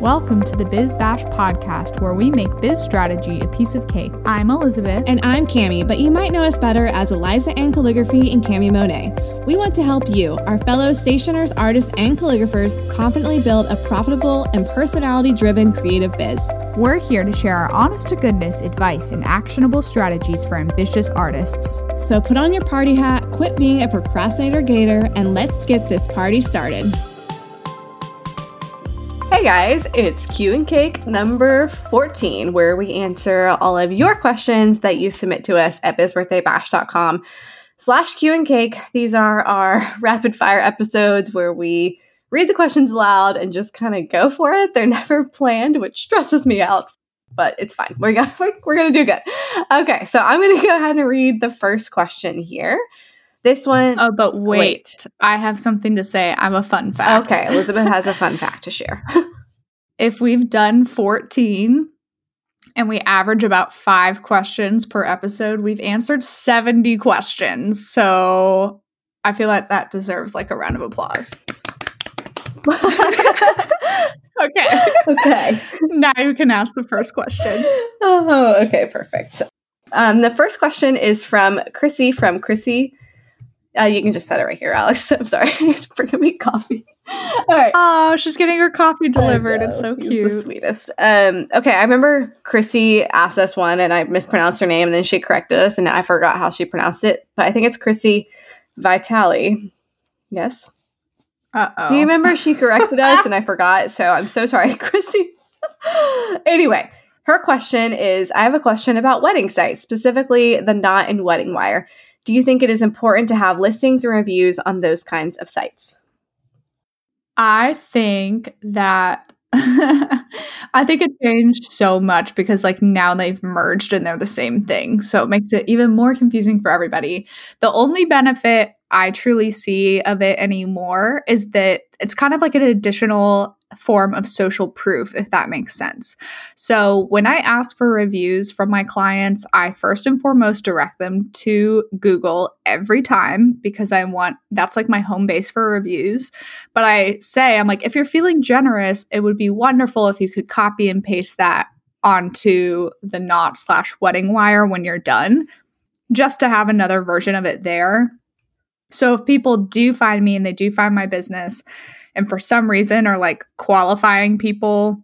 Welcome to the Biz Bash podcast, where we make biz strategy a piece of cake. I'm Elisabeth. And I'm Cami, but you might know us better as Elisa Anne Calligraphy and Cami Monet. We want to help you, our fellow stationers, artists, and calligraphers, confidently build a profitable and personality driven creative biz. We're here to share our honest to goodness advice and actionable strategies for ambitious artists. So put on your party hat, quit being a procrastinator gator, and let's get this party started. Hey guys, it's Q and Cake number 14, where we answer all of your questions that you submit to us at bizbirthdaybash.com slash Q and Cake. These are our rapid fire episodes where we read the questions aloud and just kind of go for it. They're never planned, which stresses me out, but it's fine. We're gonna, we're gonna do good. Okay, so I'm gonna go ahead and read the first question here. This one. Oh, but wait, wait, I have something to say. I'm a fun fact. Okay, Elisabeth has a fun fact to share. if we've done 14 and we average about five questions per episode, we've answered 70 questions. So I feel like that deserves like a round of applause. okay. Okay. now you can ask the first question. Oh, okay, perfect. So, um, the first question is from Chrissy from Chrissy uh, you can just set it right here, Alex. I'm sorry. He's bringing me coffee. All right. Oh, she's getting her coffee delivered. It's so He's cute. the sweetest. Um, okay, I remember Chrissy asked us one and I mispronounced her name and then she corrected us and I forgot how she pronounced it. But I think it's Chrissy Vitali. Yes. Uh-oh. Do you remember she corrected us and I forgot? So I'm so sorry, Chrissy. anyway, her question is I have a question about wedding sites, specifically the knot and wedding wire. Do you think it is important to have listings and reviews on those kinds of sites? I think that I think it changed so much because like now they've merged and they're the same thing. So it makes it even more confusing for everybody. The only benefit I truly see of it anymore is that it's kind of like an additional form of social proof, if that makes sense. So, when I ask for reviews from my clients, I first and foremost direct them to Google every time because I want that's like my home base for reviews. But I say, I'm like, if you're feeling generous, it would be wonderful if you could copy and paste that onto the knot slash wedding wire when you're done, just to have another version of it there so if people do find me and they do find my business and for some reason are like qualifying people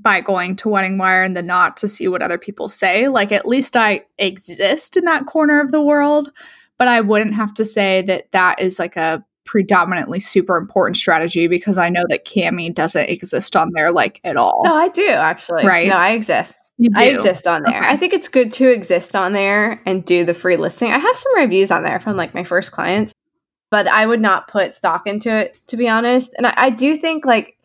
by going to Wedding Wire and the Knot to see what other people say, like at least I exist in that corner of the world, but I wouldn't have to say that that is like a predominantly super important strategy because I know that Cami doesn't exist on there like at all. No, I do actually. Right? No, I exist. I exist on there. Okay. I think it's good to exist on there and do the free listing. I have some reviews on there from like my first clients, but I would not put stock into it to be honest. And I, I do think like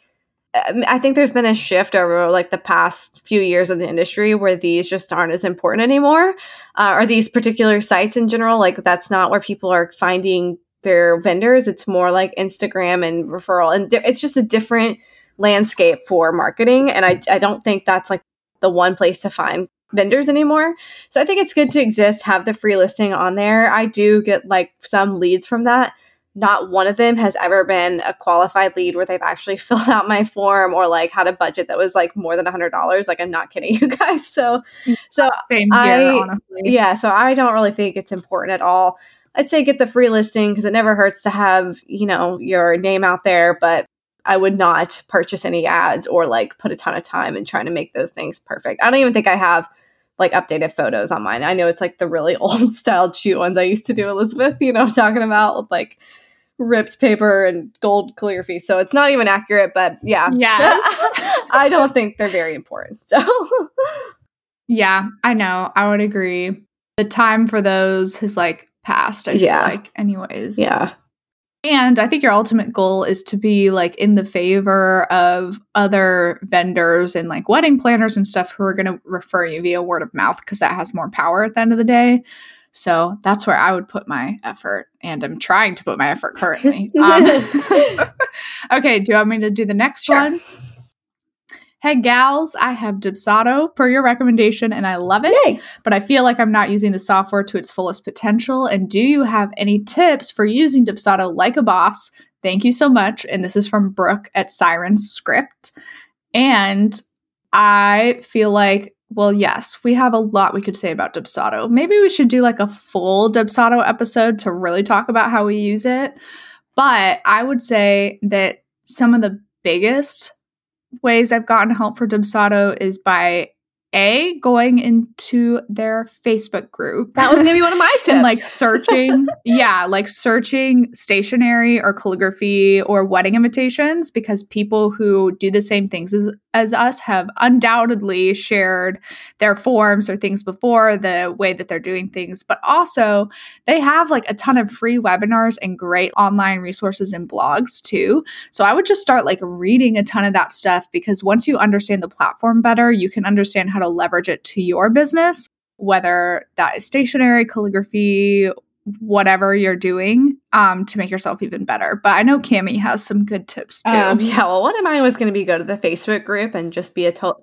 um, I think there's been a shift over like the past few years of the industry where these just aren't as important anymore, uh, or these particular sites in general. Like that's not where people are finding their vendors. It's more like Instagram and referral, and it's just a different landscape for marketing. And I I don't think that's like the one place to find vendors anymore. So I think it's good to exist, have the free listing on there. I do get like some leads from that. Not one of them has ever been a qualified lead where they've actually filled out my form or like had a budget that was like more than a hundred dollars. Like I'm not kidding you guys. So, so same here, I, honestly. Yeah. So I don't really think it's important at all. I'd say get the free listing because it never hurts to have, you know, your name out there, but I would not purchase any ads or like put a ton of time in trying to make those things perfect. I don't even think I have like updated photos on mine. I know it's like the really old style shoot ones I used to do, Elisabeth, you know I'm talking about with like ripped paper and gold calligraphy. So it's not even accurate, but yeah. Yeah. I don't think they're very important. So Yeah, I know. I would agree. The time for those has like passed, I yeah. like, anyways. Yeah. And I think your ultimate goal is to be like in the favor of other vendors and like wedding planners and stuff who are going to refer you via word of mouth because that has more power at the end of the day. So that's where I would put my effort, and I'm trying to put my effort currently. Um, okay, do you want me to do the next sure. one? Hey gals, I have Dubsado per your recommendation and I love it, Yay. but I feel like I'm not using the software to its fullest potential. And do you have any tips for using Dubsado like a boss? Thank you so much. And this is from Brooke at Siren Script. And I feel like, well, yes, we have a lot we could say about Dubsado. Maybe we should do like a full Dubsado episode to really talk about how we use it. But I would say that some of the biggest ways I've gotten help for Dubsado is by a going into their Facebook group. That was gonna be one of my tips. and like searching, yeah, like searching stationery or calligraphy or wedding invitations because people who do the same things as, as us have undoubtedly shared their forms or things before the way that they're doing things, but also they have like a ton of free webinars and great online resources and blogs too. So I would just start like reading a ton of that stuff because once you understand the platform better, you can understand how how to leverage it to your business, whether that is stationery, calligraphy, whatever you're doing um, to make yourself even better. But I know Cami has some good tips too. Um, yeah, well, one of mine was going to be go to the Facebook group and just be a to-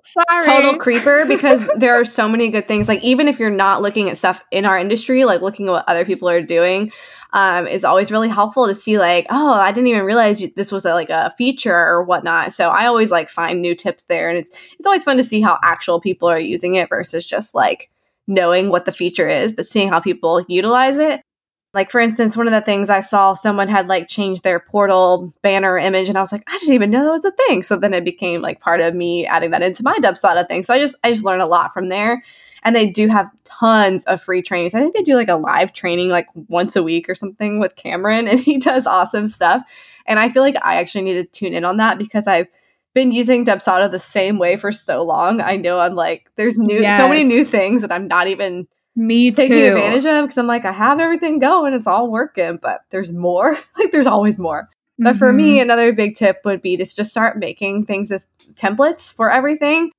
total creeper because there are so many good things. Like even if you're not looking at stuff in our industry, like looking at what other people are doing, um, is always really helpful to see like, oh, I didn't even realize this was a, like a feature or whatnot. So I always like find new tips there, and it's it's always fun to see how actual people are using it versus just like knowing what the feature is, but seeing how people utilize it. Like for instance, one of the things I saw someone had like changed their portal banner image, and I was like, I didn't even know that was a thing. So then it became like part of me adding that into my Dubsado thing. So I just I just learned a lot from there and they do have tons of free trainings. I think they do like a live training like once a week or something with Cameron, and he does awesome stuff. And I feel like I actually need to tune in on that because I've been using Dubsado the same way for so long. I know I'm like, there's new yes. so many new things that I'm not even me taking advantage of because I'm like, I have everything going, it's all working, but there's more. like there's always more. But mm-hmm. for me, mm-hmm. another big tip would be to just start making things as templates for everything.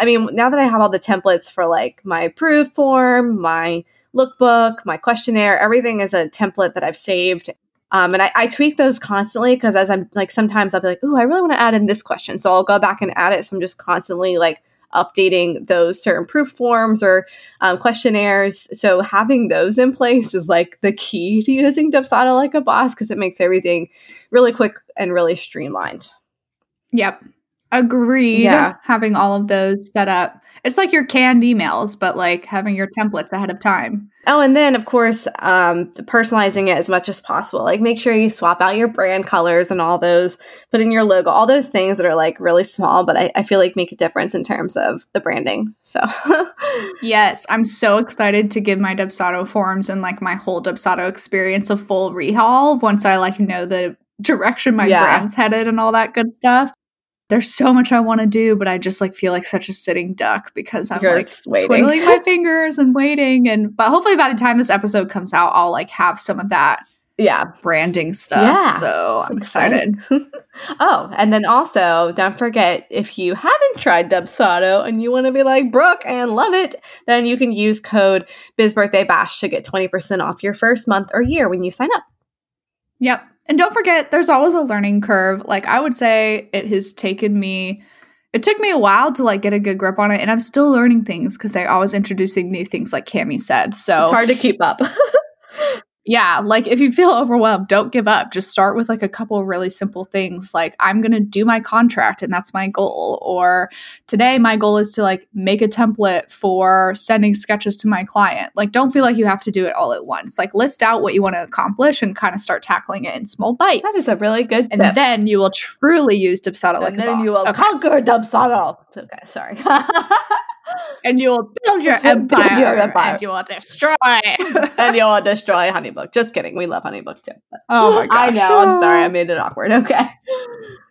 I mean, now that I have all the templates for like my approved form, my lookbook, my questionnaire, everything is a template that I've saved. Um, and I, I tweak those constantly because as I'm like, sometimes I'll be like, oh, I really want to add in this question. So I'll go back and add it. So I'm just constantly like updating those certain proof forms or um, questionnaires. So having those in place is like the key to using Dubsado like a boss because it makes everything really quick and really streamlined. Yep. Agreed. Yeah. Having all of those set up. It's like your canned emails, but like having your templates ahead of time. Oh, and then of course, um, personalizing it as much as possible. Like make sure you swap out your brand colors and all those, put in your logo, all those things that are like really small, but I, I feel like make a difference in terms of the branding. So Yes, I'm so excited to give my Dubsado forms and like my whole Dubsado experience a full rehaul once I like know the direction my yeah. brand's headed and all that good stuff there's so much I want to do, but I just like feel like such a sitting duck because I'm You're like twiddling my fingers and waiting. And but hopefully by the time this episode comes out, I'll like have some of that yeah branding stuff. Yeah, so I'm excited. oh, and then also don't forget if you haven't tried Dubsado and you want to be like Brooke and love it, then you can use code BizBirthdayBash to get 20% off your first month or year when you sign up. Yep. And don't forget, there's always a learning curve. Like I would say it has taken me it took me a while to like get a good grip on it and I'm still learning things because they're always introducing new things like Cami said. So it's hard to keep up. yeah, like if you feel overwhelmed, don't give up. Just start with like a couple really simple things like I'm going to do my contract and that's my goal or today my goal is to like make a template for sending sketches to my client. Like don't feel like you have to do it all at once. Like list out what you want to accomplish and kind of start tackling it in small bites. That is a really good And then you will truly use Dubsado like and then you will okay. conquer Dubsado. Okay, sorry. and you will build your empire, build your empire. and you will destroy. And you will destroy honeybook. Just kidding. We love honeybook too. Oh my god i know. I'm sorry. I made it awkward. Okay.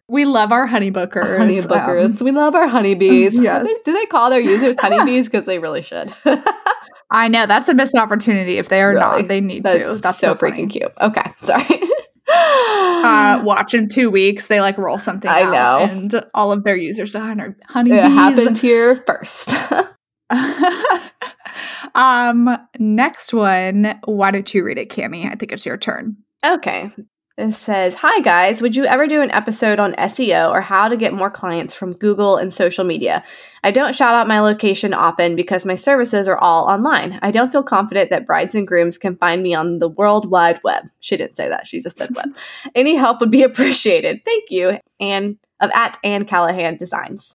We love our honeybookers. Honeybookers. Um, we love our honeybees. Yes. do they call their users honeybees? Because they really should. I know. That's a missed opportunity. If they are really? not they need that's to. That's so, so freaking cute. Okay. Sorry uh, watch in two weeks. They like roll something. I know, and all of their users are honeybees. It happened here first. um, next one. Why don't you read it, Cami? I think it's your turn. Okay. It says, Hi guys, would you ever do an episode on SEO or how to get more clients from Google and social media? I don't shout out my location often because my services are all online. I don't feel confident that brides and grooms can find me on the World Wide Web. She didn't say that, she just said web. Any help would be appreciated. Thank you. And of at Anne Callahan Designs.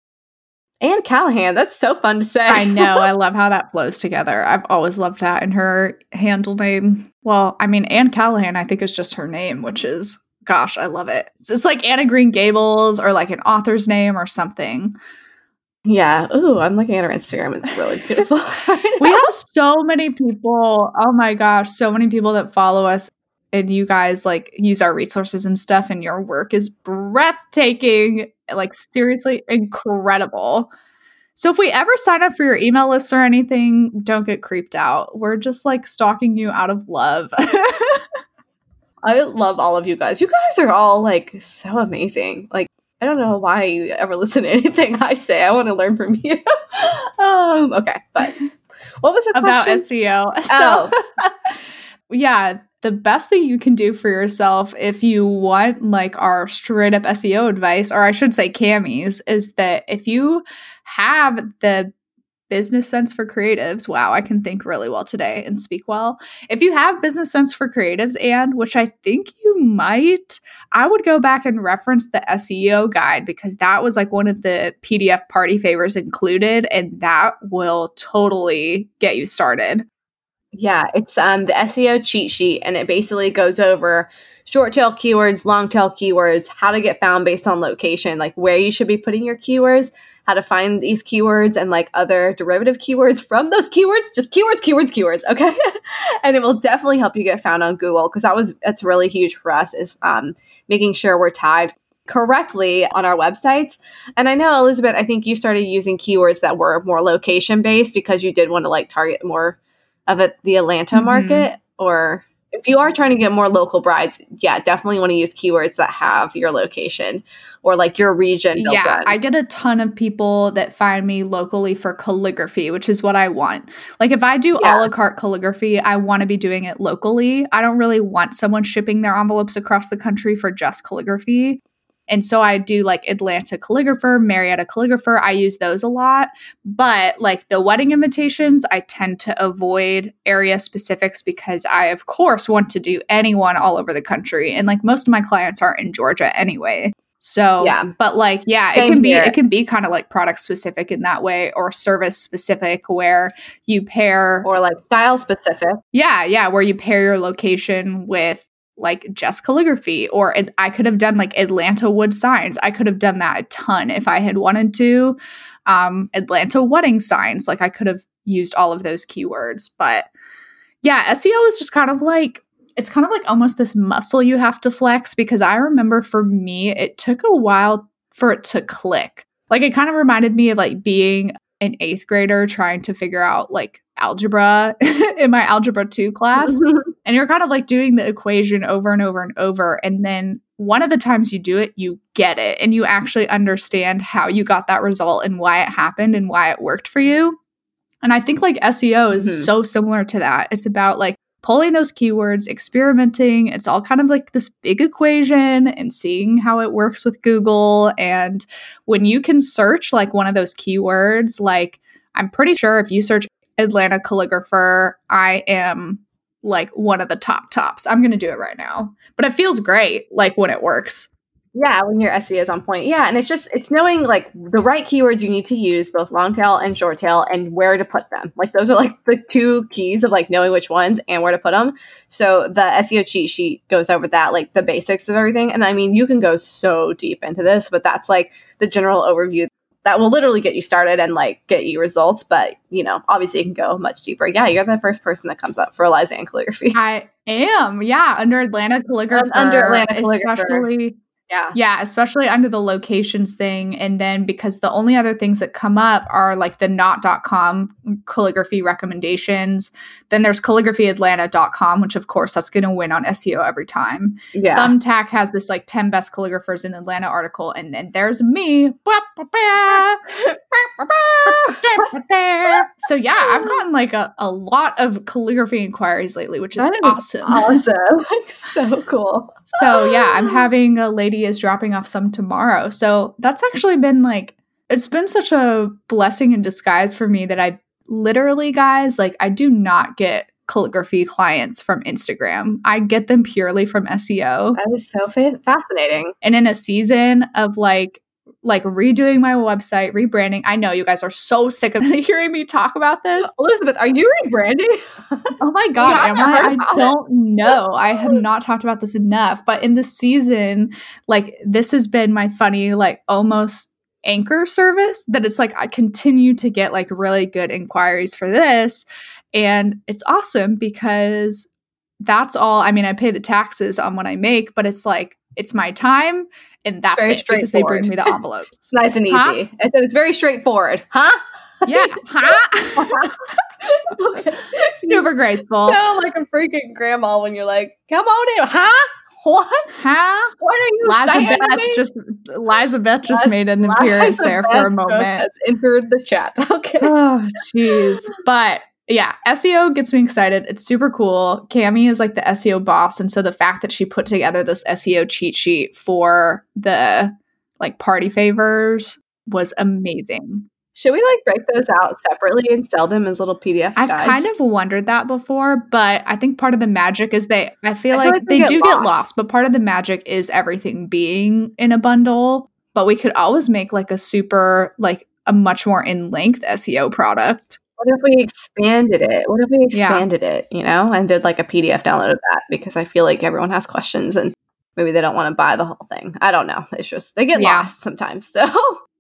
Anne Callahan. That's so fun to say. I know. I love how that flows together. I've always loved that. And her handle name, well, I mean, Anne Callahan, I think is just her name, which is, gosh, I love it. It's just like Anne of Green Gables or like an author's name or something. Yeah. Ooh, I'm looking at her Instagram. It's really beautiful. we have so many people. Oh my gosh, so many people that follow us and you guys like use our resources and stuff and your work is breathtaking, like seriously incredible. So if we ever sign up for your email list or anything, don't get creeped out. We're just like stalking you out of love. I love all of you guys. You guys are all like so amazing. Like I don't know why you ever listen to anything I say. I want to learn from you. um, okay, but what was it about SEO? Oh. So, yeah, the best thing you can do for yourself if you want like our straight up SEO advice, or I should say Cami's, is that if you have the business sense for creatives. Wow, I can think really well today and speak well. If you have business sense for creatives, and which I think you might, I would go back and reference the SEO guide because that was like one of the PDF party favors included, and that will totally get you started. Yeah, it's um the SEO cheat sheet and it basically goes over short tail keywords, long tail keywords, how to get found based on location, like where you should be putting your keywords, how to find these keywords and like other derivative keywords from those keywords, just keywords, keywords, keywords, okay? and it will definitely help you get found on Google because that was that's really huge for us is um making sure we're tagged correctly on our websites. And I know Elisabeth, I think you started using keywords that were more location based because you did want to like target more of it, the Atlanta mm-hmm. market or if you are trying to get more local brides, yeah, definitely want to use keywords that have your location or like your region. yeah, in. I get a ton of people that find me locally for calligraphy, which is what I want. Like if I do yeah. a la carte calligraphy, I want to be doing it locally. I don't really want someone shipping their envelopes across the country for just calligraphy. And so I do like Atlanta calligrapher, Marietta calligrapher. I use those a lot. But like the wedding invitations, I tend to avoid area specifics because I, of course, want to do anyone all over the country. And like most of my clients are in Georgia anyway. So yeah, but like yeah, Same it can here. be it can be kind of like product specific in that way or service specific where you pair or like style specific. Yeah, yeah, where you pair your location with like just calligraphy or I could have done like Atlanta wood signs. I could have done that a ton if I had wanted to. Um, Atlanta wedding signs, like I could have used all of those keywords. But yeah, SEO is just kind of like it's kind of like almost this muscle you have to flex because I remember for me, it took a while for it to click. Like it kind of reminded me of like being an eighth grader trying to figure out like algebra in my algebra 2 class and you're kind of like doing the equation over and over and over. And then one of the times you do it you get it. And you actually understand how you got that result and why it happened and why it worked for you. And i think like seo is mm-hmm. so similar to that. It's about like pulling those keywords experimenting. It's all kind of like this big equation and seeing how it works with google. And when you can search like one of those keywords like i'm pretty sure if you search Atlanta calligrapher, I am like one of the top tops. I'm going to do it right now. But it feels great like when it works. Yeah, when your SEO is on point. Yeah, and it's just it's knowing like the right keywords you need to use, both long tail and short tail, and where to put them. Like those are like the two keys of like knowing which ones and where to put them. So the SEO cheat sheet goes over that, like the basics of everything. And I mean, you can go so deep into this, but that's like the general overview that will literally get you started and like get you results. But you know, obviously, you can go much deeper. Yeah, you're the first person that comes up for Elisa Anne calligraphy. I am. Yeah, under Atlanta calligraphy. under Atlanta calligraphy. Especially yeah. Yeah, especially under the locations thing. And then because the only other things that come up are like the Knot.com calligraphy recommendations. Then there's calligraphyatlanta.com, which of course that's going to win on SEO every time. Yeah. Thumbtack has this like 10 best calligraphers in Atlanta article. And then there's me. so yeah, I've gotten like a, a lot of calligraphy inquiries lately, which is, is awesome. Awesome. so cool. So yeah, I'm having a lady is dropping off some tomorrow. So that's actually been like, it's been such a blessing in disguise for me that I literally, guys, like, I do not get calligraphy clients from Instagram. I get them purely from SEO. That is so fa- fascinating. And in a season of like like redoing my website, rebranding. I know you guys are so sick of hearing me talk about this. Elisabeth, are you rebranding? oh my god, am I? I don't know. I have not talked about this enough. But in the season, like this has been my funny, like almost anchor service that it's like I continue to get like really good inquiries for this. And it's awesome because that's all. I mean, I pay the taxes on what I make, but it's like it's my time and that's very it because they bring me the envelopes. nice and easy. Huh? I said it's very straightforward. Huh? Yeah. Huh? okay. Super graceful. Sound like a freaking grandma when you're like, come on in. Huh? What? Huh? What are you Liza saying Beth just Liza Beth just Liza, made an appearance Liza there Beth for a moment. Has entered the chat. Okay. Oh, jeez. But yeah, SEO gets me excited. It's super cool. Cami is like the SEO boss, and so the fact that she put together this SEO cheat sheet for the like party favors was amazing. Should we like break those out separately and sell them as little PDF? I've guides? kind of wondered that before, but I think part of the magic is they. I feel, I like, like, they, they do lost. get lost, but part of the magic is everything being in a bundle. But we could always make like a super like a much more in length SEO product. What if we expanded it? What if we expanded yeah. it, you know, and did like a PDF download of that? Because I feel like everyone has questions and maybe they don't want to buy the whole thing. I don't know. It's just they get yeah. lost sometimes. So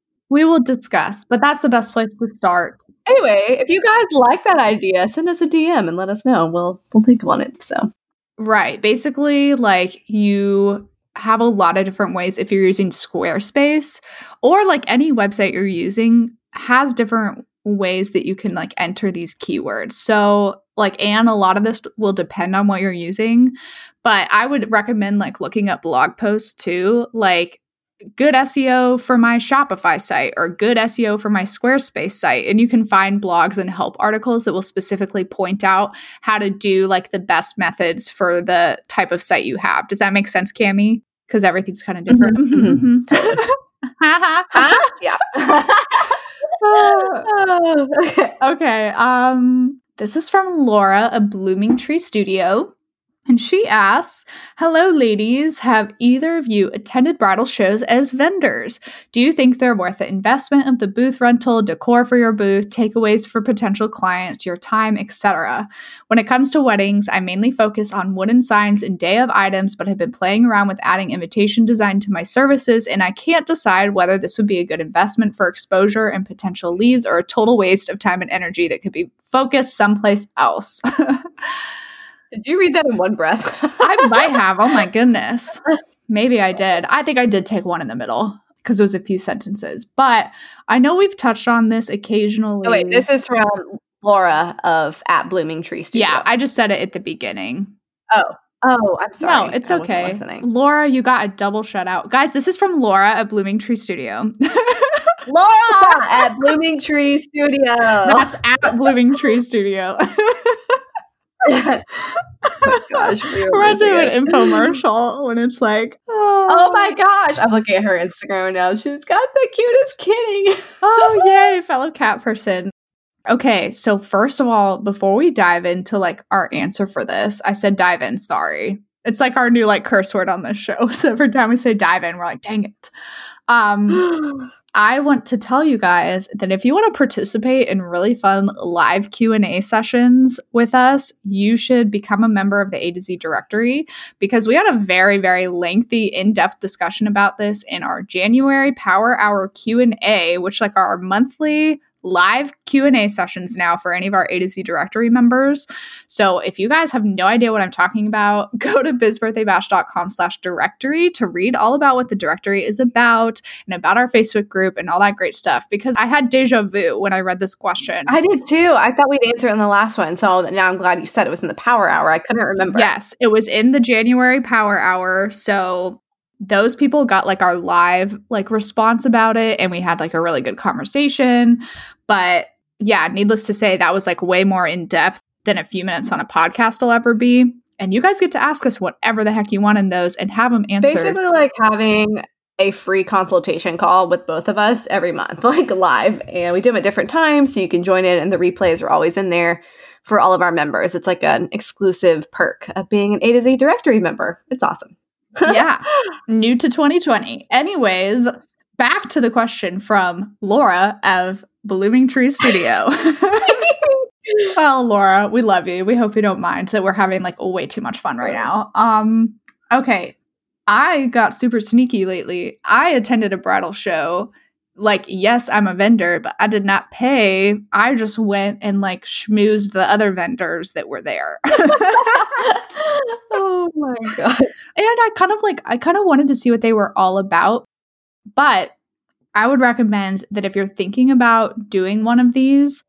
we will discuss, but that's the best place to start. Anyway, if you guys like that idea, send us a DM and let us know. We'll we'll think on it. So Right. Basically, like you have a lot of different ways if you're using Squarespace or like any website you're using has different ways that you can like enter these keywords. So, like, and a lot of this will depend on what you're using, but I would recommend like looking up blog posts too, like good SEO for my Shopify site or good SEO for my Squarespace site. And you can find blogs and help articles that will specifically point out how to do like the best methods for the type of site you have. Does that make sense, Cami? Because everything's kind of different. Mm-hmm, mm-hmm. huh? Yeah. okay. Um, this is from Laura of Blooming Tree Studio. And she asks, Hello, ladies. Have either of you attended bridal shows as vendors? Do you think they're worth the investment of the booth rental, decor for your booth, takeaways for potential clients, your time, etc.? When it comes to weddings, I mainly focus on wooden signs and day of items, but have been playing around with adding invitation design to my services, and I can't decide whether this would be a good investment for exposure and potential leads or a total waste of time and energy that could be focused someplace else. Did you read that in one breath? I might have. Oh my goodness. Maybe I did. I think I did take one in the middle because it was a few sentences. But I know we've touched on this occasionally. Oh, wait, this is from Laura of at Blooming Tree Studio. Yeah, I just said it at the beginning. Oh. Oh, I'm sorry. No, it's okay. Laura, you got a double shout out. Guys, this is from Laura at Blooming Tree Studio. Laura at Blooming Tree Studio. That's at Blooming Tree Studio oh gosh, reminds me of an infomercial when it's like, oh. oh. my gosh, I'm looking at her Instagram now. She's got the cutest kitty. oh yay, fellow cat person. Okay, so first of all, before we dive into like our answer for this, I said dive in. Sorry, it's like our new like curse word on this show. So every time we say dive in, we're like, dang it. Um, I want to tell you guys that if you want to participate in really fun live Q&A sessions with us, you should become a member of the A to Z directory because we had a very very lengthy in-depth discussion about this in our January Power Hour Q&A, which like our monthly live q&a sessions now for any of our a to z directory members. So if you guys have no idea what i'm talking about go to bizbirthdaybash.com slash directory to read all about what the directory is about and about our facebook group and all that great stuff because i had deja vu when i read this question. I did too. I thought we'd answer it in the last one. So now i'm glad you said it was in the power hour. I couldn't remember. Yes it was in the january power hour. So those people got like our live like response about it and we had like a really good conversation. But yeah needless to say that was like way more in depth than a few minutes on a podcast will ever be. And you guys get to ask us whatever the heck you want in those and have them answered. Basically like having a free consultation call with both of us every month like live and we do them at different times so you can join in and the replays are always in there for all of our members. It's like an exclusive perk of being an a to z directory member. It's awesome yeah. New to 2020. Anyways, back to the question from Laura of Blooming Tree Studio. well, Laura, we love you. We hope you don't mind that we're having like way too much fun right now. Um, okay. I got super sneaky lately. I attended a bridal show. Like, yes, I'm a vendor, but I did not pay. I just went and like schmoozed the other vendors that were there. oh my god. And I kind of like I kind of wanted to see what they were all about. But I would recommend that if you're thinking about doing one of these,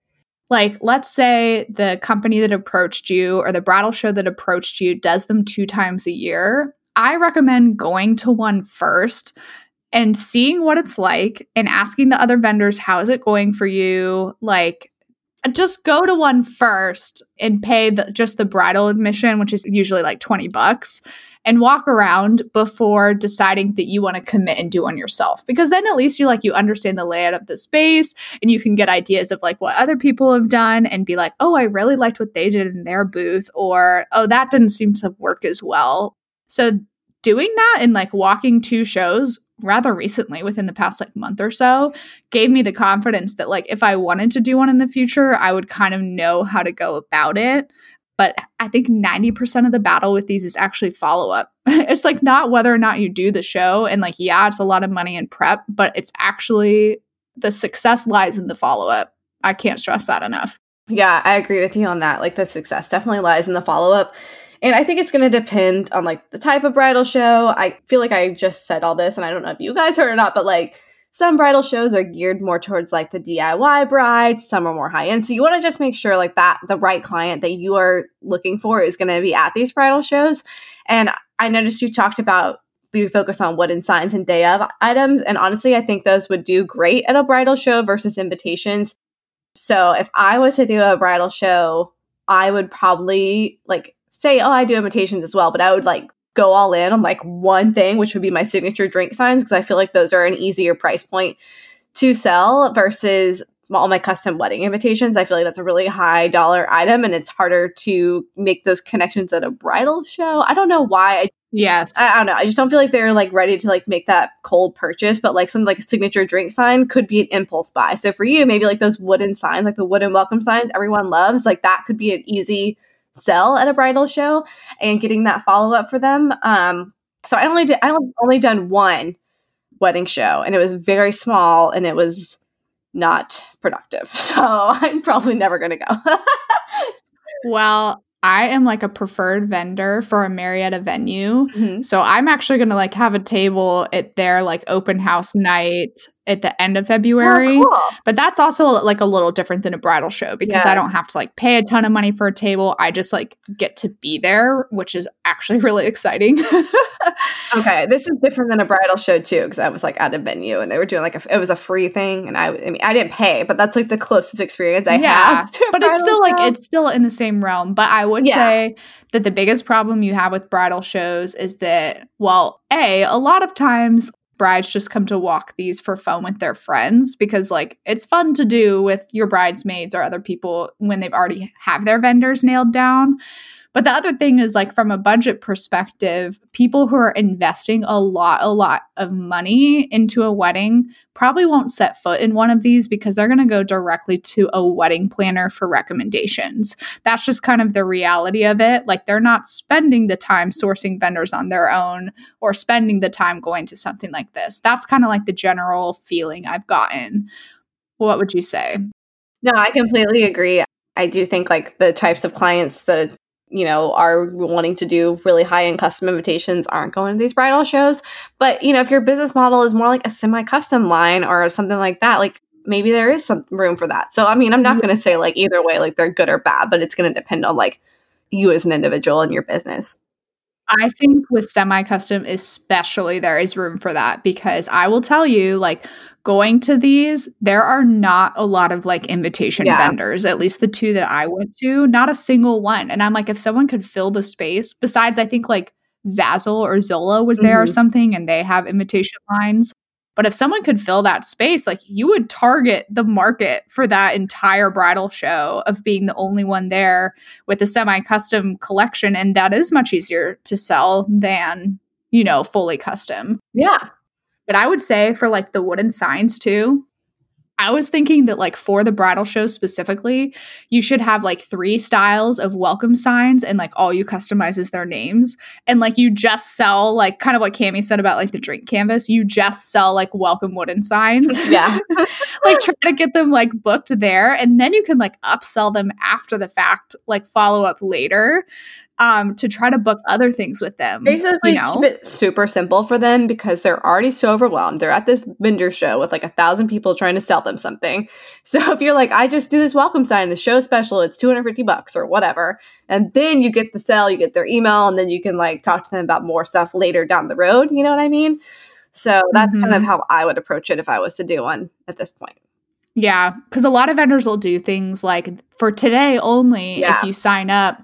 like let's say the company that approached you or the bridal show that approached you does them two times a year, I recommend going to one first and seeing what it's like and asking the other vendors, how is it going for you? Like, just go to one first and pay the, just the bridal admission, which is usually like 20 bucks, and walk around before deciding that you want to commit and do one yourself. Because then at least you like you understand the layout of the space and you can get ideas of like what other people have done and be like, "Oh, I really liked what they did in their booth," or "Oh, that didn't seem to work as well." So doing that and like walking two shows rather recently within the past like month or so gave me the confidence that like if I wanted to do one in the future, I would kind of know how to go about it. But I think 90% of the battle with these is actually follow up. it's like not whether or not you do the show and like yeah, it's a lot of money and prep, but it's actually the success lies in the follow up. I can't stress that enough. Yeah, I agree with you on that. Like the success definitely lies in the follow up. And I think it's going to depend on like the type of bridal show. I feel like I just said all this and I don't know if you guys heard or not, but like some bridal shows are geared more towards like the DIY brides, some are more high end. So you want to just make sure like that the right client that you are looking for is going to be at these bridal shows. And I noticed you talked about we focus on wooden signs and day of items. And honestly, I think those would do great at a bridal show versus invitations. So if I was to do a bridal show, I would probably like say, oh, I do invitations as well, but I would like go all in on like one thing, which would be my signature drink signs, because I feel like those are an easier price point to sell versus all my custom wedding invitations. I feel like that's a really high dollar item and it's harder to make those connections at a bridal show. I don't know why. I, yes. I, I don't know. I just don't feel like they're like ready to like make that cold purchase, but like some like a signature drink sign could be an impulse buy. So for you, maybe like those wooden signs, like the wooden welcome signs everyone loves, like that could be an easy sell at a bridal show and getting that follow up for them. Um, so I only did I only done one wedding show and it was very small and it was not productive. So I'm probably never going to go. well, I am like a preferred vendor for a Marietta venue. Mm-hmm. So I'm actually going to like have a table at their like open house night at the end of oh, February. Oh, cool. But that's also like a little different than a bridal show because yeah. I don't have to like pay a ton of money for a table. I just like get to be there, which is actually really exciting. okay, this is different than a bridal show too because I was like at a venue and they were doing like a, it was a free thing and I I mean I didn't pay, but that's like the closest experience I yeah, have. but it's still show. like it's still in the same realm. But I would yeah. say that the biggest problem you have with bridal shows is that well, a a lot of times brides just come to walk these for fun with their friends because like it's fun to do with your bridesmaids or other people when they've already have their vendors nailed down but the other thing is like from a budget perspective, people who are investing a lot, a lot of money into a wedding probably won't set foot in one of these because they're going to go directly to a wedding planner for recommendations. That's just kind of the reality of it. Like they're not spending the time sourcing vendors on their own or spending the time going to something like this. That's kind of like the general feeling I've gotten. What would you say? No, I completely agree. I do think like the types of clients that you know, are wanting to do really high end custom invitations aren't going to these bridal shows. But, you know, if your business model is more like a semi custom line or something like that, like maybe there is some room for that. So, I mean, I'm not mm-hmm. going to say like either way, like they're good or bad, but it's going to depend on like you as an individual and your business. I think with semi custom, especially, there is room for that because I will tell you, like, going to these, there are not a lot of like invitation yeah. vendors, at least the two that I went to, not a single one. And I'm like, if someone could fill the space, besides, I think like Zazzle or Zola was there mm-hmm. or something, and they have invitation lines. But if someone could fill that space, like you would target the market for that entire bridal show of being the only one there with a semi custom collection. And that is much easier to sell than, you know, fully custom. Yeah. But I would say for like the wooden signs too, I was thinking that like for the bridal show specifically, you should have like three styles of welcome signs and like all you customize is their names. And like you just sell like kind of what Cami said about like the drink canvas, you just sell like welcome wooden signs. Yeah. like try to get them like booked there and then you can like upsell them after the fact, like follow up later um, to try to book other things with them. Basically, you know? keep it super simple for them because they're already so overwhelmed. They're at this vendor show with like a thousand people trying to sell them something. So if you're like, I just do this welcome sign, the show special, it's 250 bucks or whatever. And then you get the sale, you get their email, and then you can like talk to them about more stuff later down the road. You know what I mean? So that's mm-hmm. kind of mm-hmm. how I would approach it if I was to do one at this point. Yeah, because a lot of vendors will do things like for today only, yeah. if you sign up,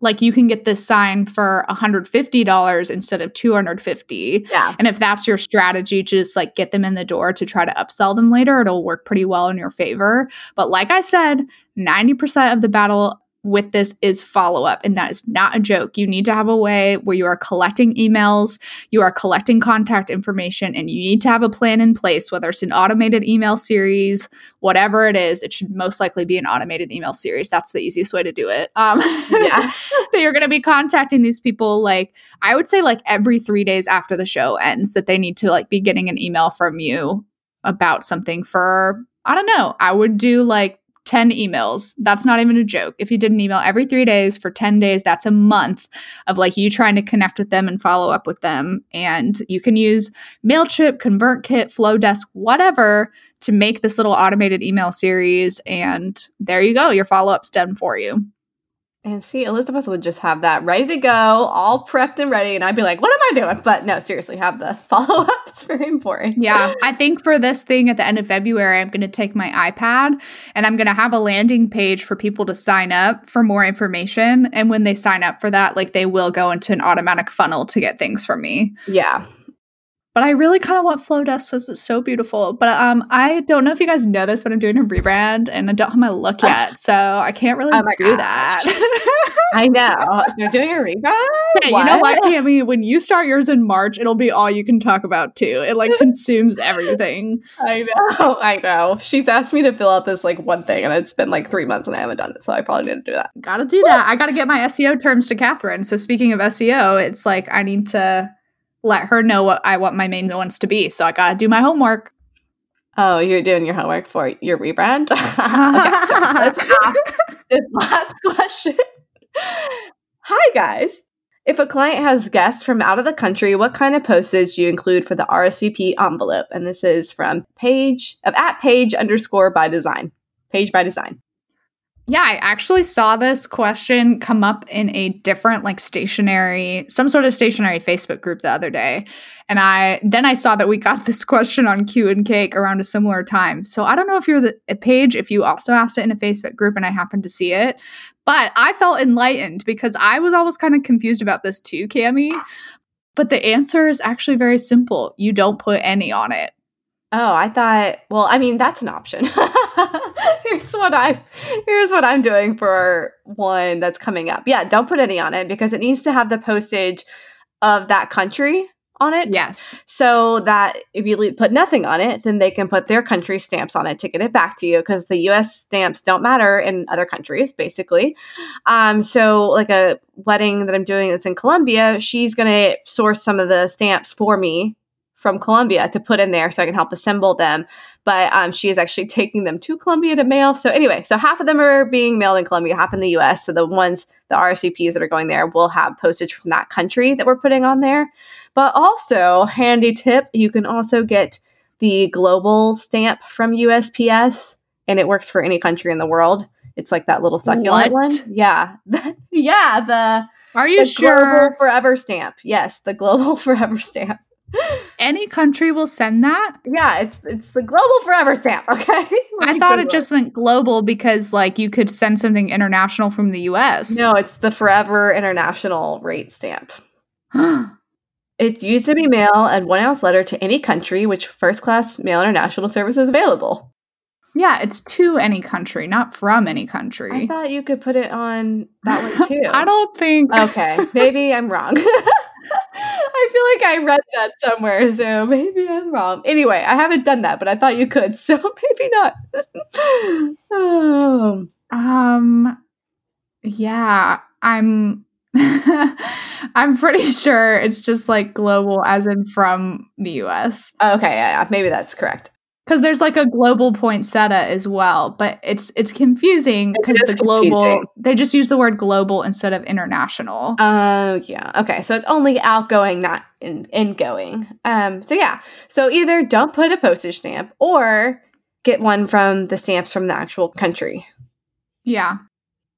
like you can get this sign for $150 instead of 250 yeah. And if that's your strategy to just like get them in the door to try to upsell them later it'll work pretty well in your favor. But like i said 90% of the battle with this is follow up. And that is not a joke. You need to have a way where you are collecting emails, you are collecting contact information, and you need to have a plan in place, whether it's an automated email series, whatever it is. It should most likely be an automated email series. That's the easiest way to do it. Um, yeah. that you're going to be contacting these people like, I would say, like every three days after the show ends, that they need to like be getting an email from you about something for, I don't know, I would do like 10 emails. That's not even a joke. If you did an email every three days for 10 days, that's a month of like you trying to connect with them and follow up with them. And you can use MailChimp, ConvertKit, Flodesk, whatever to make this little automated email series. And there you go. Your follow up's done for you. And see, Elisabeth would just have that ready to go, all prepped and ready. And I'd be like, what am I doing? But no, seriously, have the follow up. It's very important. Yeah. I think for this thing at the end of February, I'm going to take my iPad and I'm going to have a landing page for people to sign up for more information. And when they sign up for that, like they will go into an automatic funnel to get things from me. Yeah but I really kind of want Flodesk because it's so beautiful. But um, I don't know if you guys know this, but I'm doing a rebrand and I don't have my look yet, so I can't really oh do gosh. that. I know you're doing a rebrand. You know what, Cami? When you start yours in March, it'll be all you can talk about too. It like consumes everything. I know, I know. She's asked me to fill out this like one thing, and it's been like three months, and I haven't done it. So I probably need to do that. Gotta do that. I gotta get my SEO terms to Catherine. So speaking of SEO, it's like I need to let her know what I want my main ones to be. So I got to do my homework. Oh, you're doing your homework for your rebrand? okay, so let's ask this last question. Hi, guys. If a client has guests from out of the country, what kind of postage do you include for the RSVP envelope? And this is from page of at page underscore by design. Page by design. Yeah, I actually saw this question come up in a different like stationery some sort of stationary Facebook group the other day. And I then I saw that we got this question on Q and Cake around a similar time. So I don't know if you're the page if you also asked it in a Facebook group and I happened to see it, but I felt enlightened because I was always kind of confused about this too, Cami. But the answer is actually very simple. You don't put any on it. Oh, I thought, well, I mean, that's an option. here's what I here's what I'm doing for one that's coming up. Yeah, don't put any on it because it needs to have the postage of that country on it. Yes. So that if you put nothing on it, then they can put their country stamps on it to get it back to you because the US stamps don't matter in other countries, basically. Um, so, like a wedding that I'm doing that's in Colombia, she's going to source some of the stamps for me from Colombia to put in there so I can help assemble them. But um, she is actually taking them to Colombia to mail. So anyway, so half of them are being mailed in Colombia, half in the US. So the ones, the RSVPs that are going there will have postage from that country that we're putting on there. But also, handy tip, you can also get the global stamp from USPS and it works for any country in the world. It's like that little succulent what? one. Yeah. yeah, the Are you the sure? Global Forever stamp. Yes, the global forever stamp. Any country will send that? Yeah, it's it's the global forever stamp, okay? I thought it just went global because like you could send something international from the US. No, it's the forever international rate stamp. it's used to be mail and one ounce letter to any country which first class mail international service is available. Yeah, it's to any country, not from any country. I thought you could put it on that one too. I don't think. Okay, maybe I'm wrong. I feel like I read that somewhere, so maybe I'm wrong. Anyway, I haven't done that, but I thought you could, so maybe not. um, um, yeah, I'm. I'm pretty sure it's just like global, as in from the US. Okay, yeah, yeah. maybe that's correct because there's like a global poinsettia as well but it's it's confusing because the global confusing. they just use the word global instead of international. Oh uh, yeah. Okay so it's only outgoing not in ingoing. Um so yeah. So either don't put a postage stamp or get one from the stamps from the actual country. Yeah.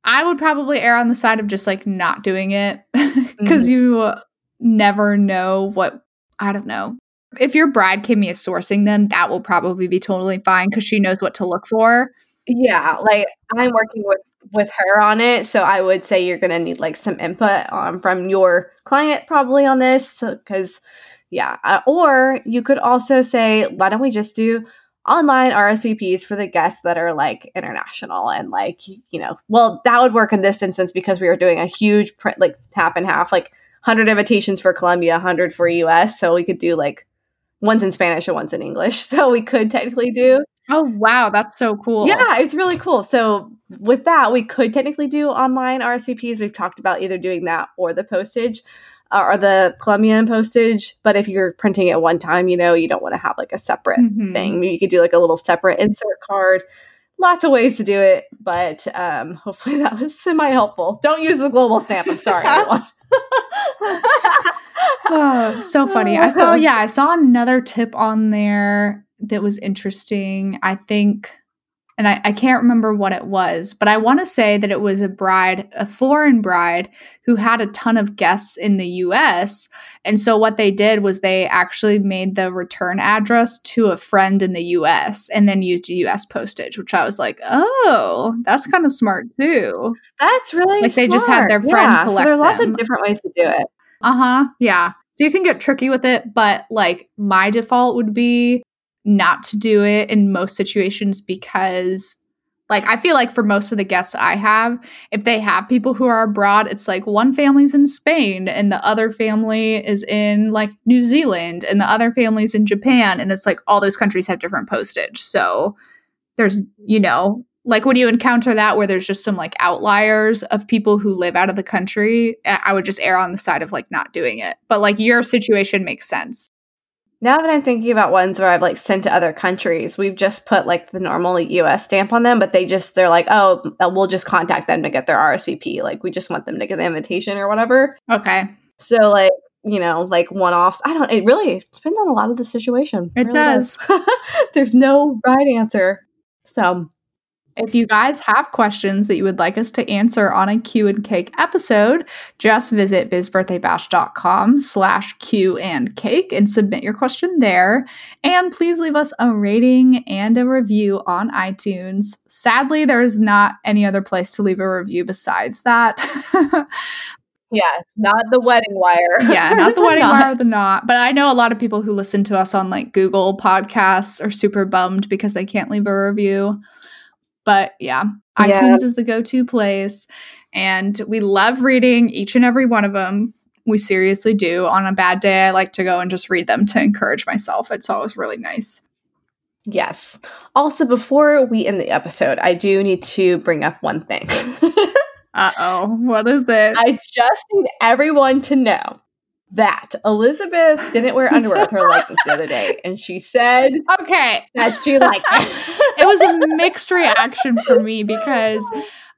I would probably err on the side of just like not doing it because mm-hmm. you never know what i don't know if your bride Kimmy is sourcing them, that will probably be totally fine because she knows what to look for. Yeah, like I'm working with with her on it, so I would say you're gonna need like some input um, from your client probably on this because yeah, uh, or you could also say, why don't we just do online RSVPs for the guests that are like international and like you know, well that would work in this instance because we are doing a huge print like half and half like 100 invitations for Colombia, 100 for US, so we could do like one's in Spanish and one's in English. So we could technically do. Oh, wow. That's so cool. Yeah, it's really cool. So with that, we could technically do online RSVPs. We've talked about either doing that or the postage uh, or the Colombian postage. But if you're printing it one time, you know, you don't want to have like a separate mm-hmm. thing. Maybe you could do like a little separate insert card. Lots of ways to do it, but um, hopefully that was semi helpful. Don't use the global stamp. I'm sorry, everyone. oh, so funny. I saw, yeah, I saw another tip on there that was interesting. I think, and I, I can't remember what it was, but I want to say that it was a bride, a foreign bride, who had a ton of guests in the US. And so what they did was they actually made the return address to a friend in the US and then used US postage, which I was like, oh, that's kind of smart too. That's really like smart. they just had their friend yeah, collect so there's them. lots of different ways to do it. Uh huh. Yeah. So you can get tricky with it, but like my default would be not to do it in most situations because like I feel like for most of the guests I have, if they have people who are abroad, it's like one family's in Spain and the other family is in like New Zealand and the other family's in Japan and it's like all those countries have different postage. So there's, you know, like when you encounter that where there's just some like outliers of people who live out of the country, I would just err on the side of like not doing it. But like your situation makes sense. Now that I'm thinking about ones where I've like sent to other countries, we've just put like the normal US stamp on them, but they just they're like, oh, uh, we'll just contact them to get their RSVP. Like we just want them to get the invitation or whatever. Okay. So like you know, like one offs. I don't. It really depends on a lot of the situation. It, it really does. does. There's no right answer. So if you guys have questions that you would like us to answer on a Q and Cake episode, just visit bizbirthdaybash.com slash Q and Cake and submit your question there. And please leave us a rating and a review on iTunes. Sadly, there is not any other place to leave a review besides that. Yeah, not the wedding wire. yeah, not the wedding wire, the knot. But I know a lot of people who listen to us on like Google podcasts are super bummed because they can't leave a review. But yeah, yeah. iTunes is the go to place. And we love reading each and every one of them. We seriously do. On a bad day, I like to go and just read them to encourage myself. It's always really nice. Yes. Also, before we end the episode, I do need to bring up one thing. uh oh. What is this? I just need everyone to know that Elisabeth didn't wear underwear with her leggings the other day, and she said, "Okay, that she liked it." it was a mixed reaction for me because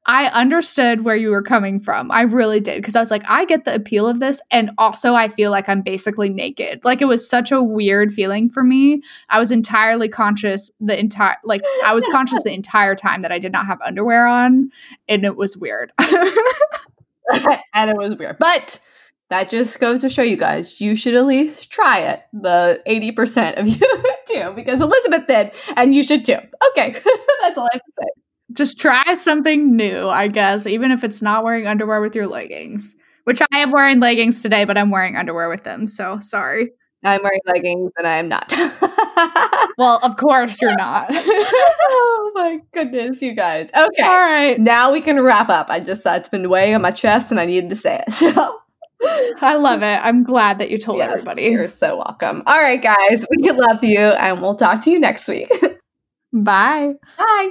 I understood where you were coming from. I really did because I was like, I get the appeal of this, and also I feel like I'm basically naked. Like it was such a weird feeling for me. I was entirely conscious the entire like I was conscious the entire time that I did not have underwear on, and it was weird. and it was weird, but that just goes to show you guys you should at least try it the 80% of you do because elisabeth did and you should too. Okay that's all i have to say. Just try something new i guess even if it's not wearing underwear with your leggings which i am wearing leggings today but i'm wearing underwear with them so sorry. I'm wearing leggings and i am not. Well of course you're not. Oh my goodness you guys. Okay all right. now we can wrap up. I just that's been weighing on my chest and i needed to say it so I love it. I'm glad that you told yes, everybody. You're so welcome. All right, guys, we love you and we'll talk to you next week. Bye. Bye.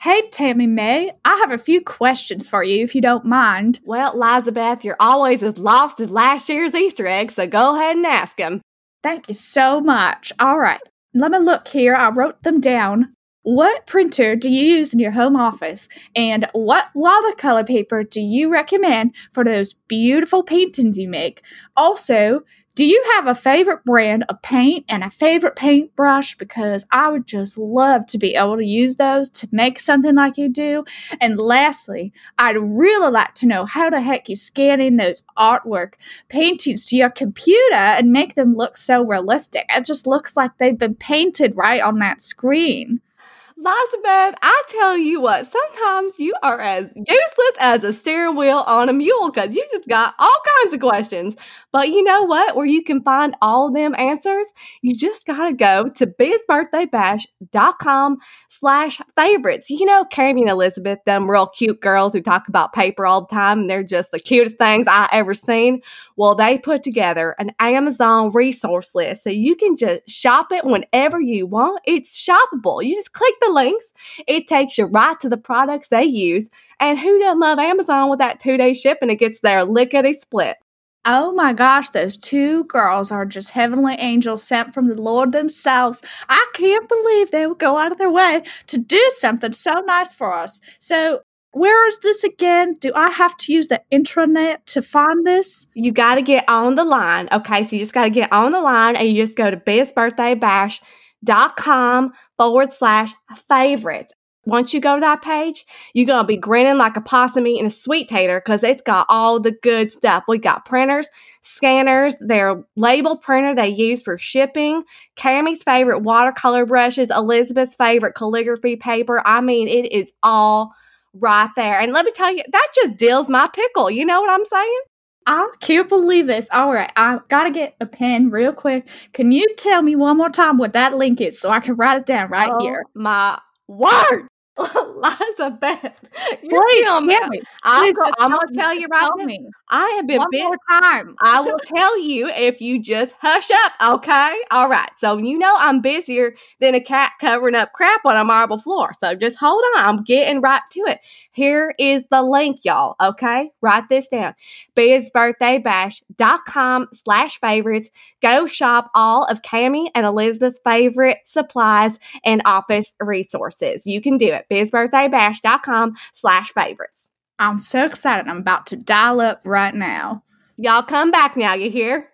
Hey, Tammy May, I have a few questions for you if you don't mind. Well, Elisabeth, you're always as lost as last year's Easter egg, so go ahead and ask them. Thank you so much. All right, let me look here. I wrote them down. What printer do you use in your home office? And what watercolor paper do you recommend for those beautiful paintings you make? Also, do you have a favorite brand of paint and a favorite paintbrush? Because I would just love to be able to use those to make something like you do. And lastly, I'd really like to know how the heck you scan in those artwork paintings to your computer and make them look so realistic. It just looks like they've been painted right on that screen. Elisabeth, I tell you what, sometimes you are as useless as a steering wheel on a mule because you just got all kinds of questions. But you know what? Where you can find all them answers, you just got to go to bizbirthdaybash.com slash favorites. You know, Cami and Elisabeth, them real cute girls who talk about paper all the time, and they're just the cutest things I ever seen. Well, they put together an Amazon resource list so you can just shop it whenever you want. It's shoppable. You just click the links, it takes you right to the products they use. And who doesn't love Amazon with that two day shipping? It gets there lickety split. Oh my gosh, those two girls are just heavenly angels sent from the Lord themselves. I can't believe they would go out of their way to do something so nice for us. So, where is this again? Do I have to use the intranet to find this? You got to get on the line. Okay, so you just got to get on the line and you just go to bizbirthdaybash.com forward slash favorites. Once you go to that page, you're going to be grinning like a possum eating a sweet tater because it's got all the good stuff. We got printers, scanners, their label printer they use for shipping, Cami's favorite watercolor brushes, Elisabeth's favorite calligraphy paper. I mean, it is all right there. And let me tell you, that just deals my pickle. You know what I'm saying? I can't believe this. All right, I gotta get a pen real quick. Can you tell me one more time what that link is so I can write it down right oh, here? My word. Elisabeth, you're Please, killing me. I'm, I'm gonna tell you right now. I have been one bit, more time. I will tell you if you just hush up, okay? All right. So you know I'm busier than a cat covering up crap on a marble floor. So just hold on. I'm getting right to it. Here is the link, y'all. Okay. Write this down. BizBirthdayBash.com slash favorites. Go shop all of Cami and Elisabeth's favorite supplies and office resources. You can do it. BizBirthdayBash.com slash favorites. I'm so excited. I'm about to dial up right now. Y'all come back now, you hear?